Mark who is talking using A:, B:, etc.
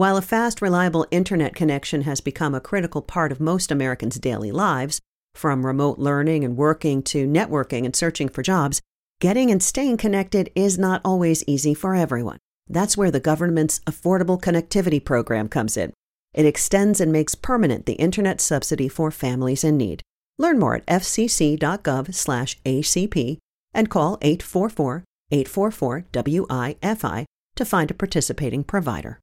A: While a fast, reliable internet connection has become a critical part of most Americans' daily lives, from remote learning and working to networking and searching for jobs, getting and staying connected is not always easy for everyone. That's where the government's Affordable Connectivity Program comes in. It extends and makes permanent the internet subsidy for families in need. Learn more at fcc.gov/acp and call 844-844-WIFI to find a participating provider.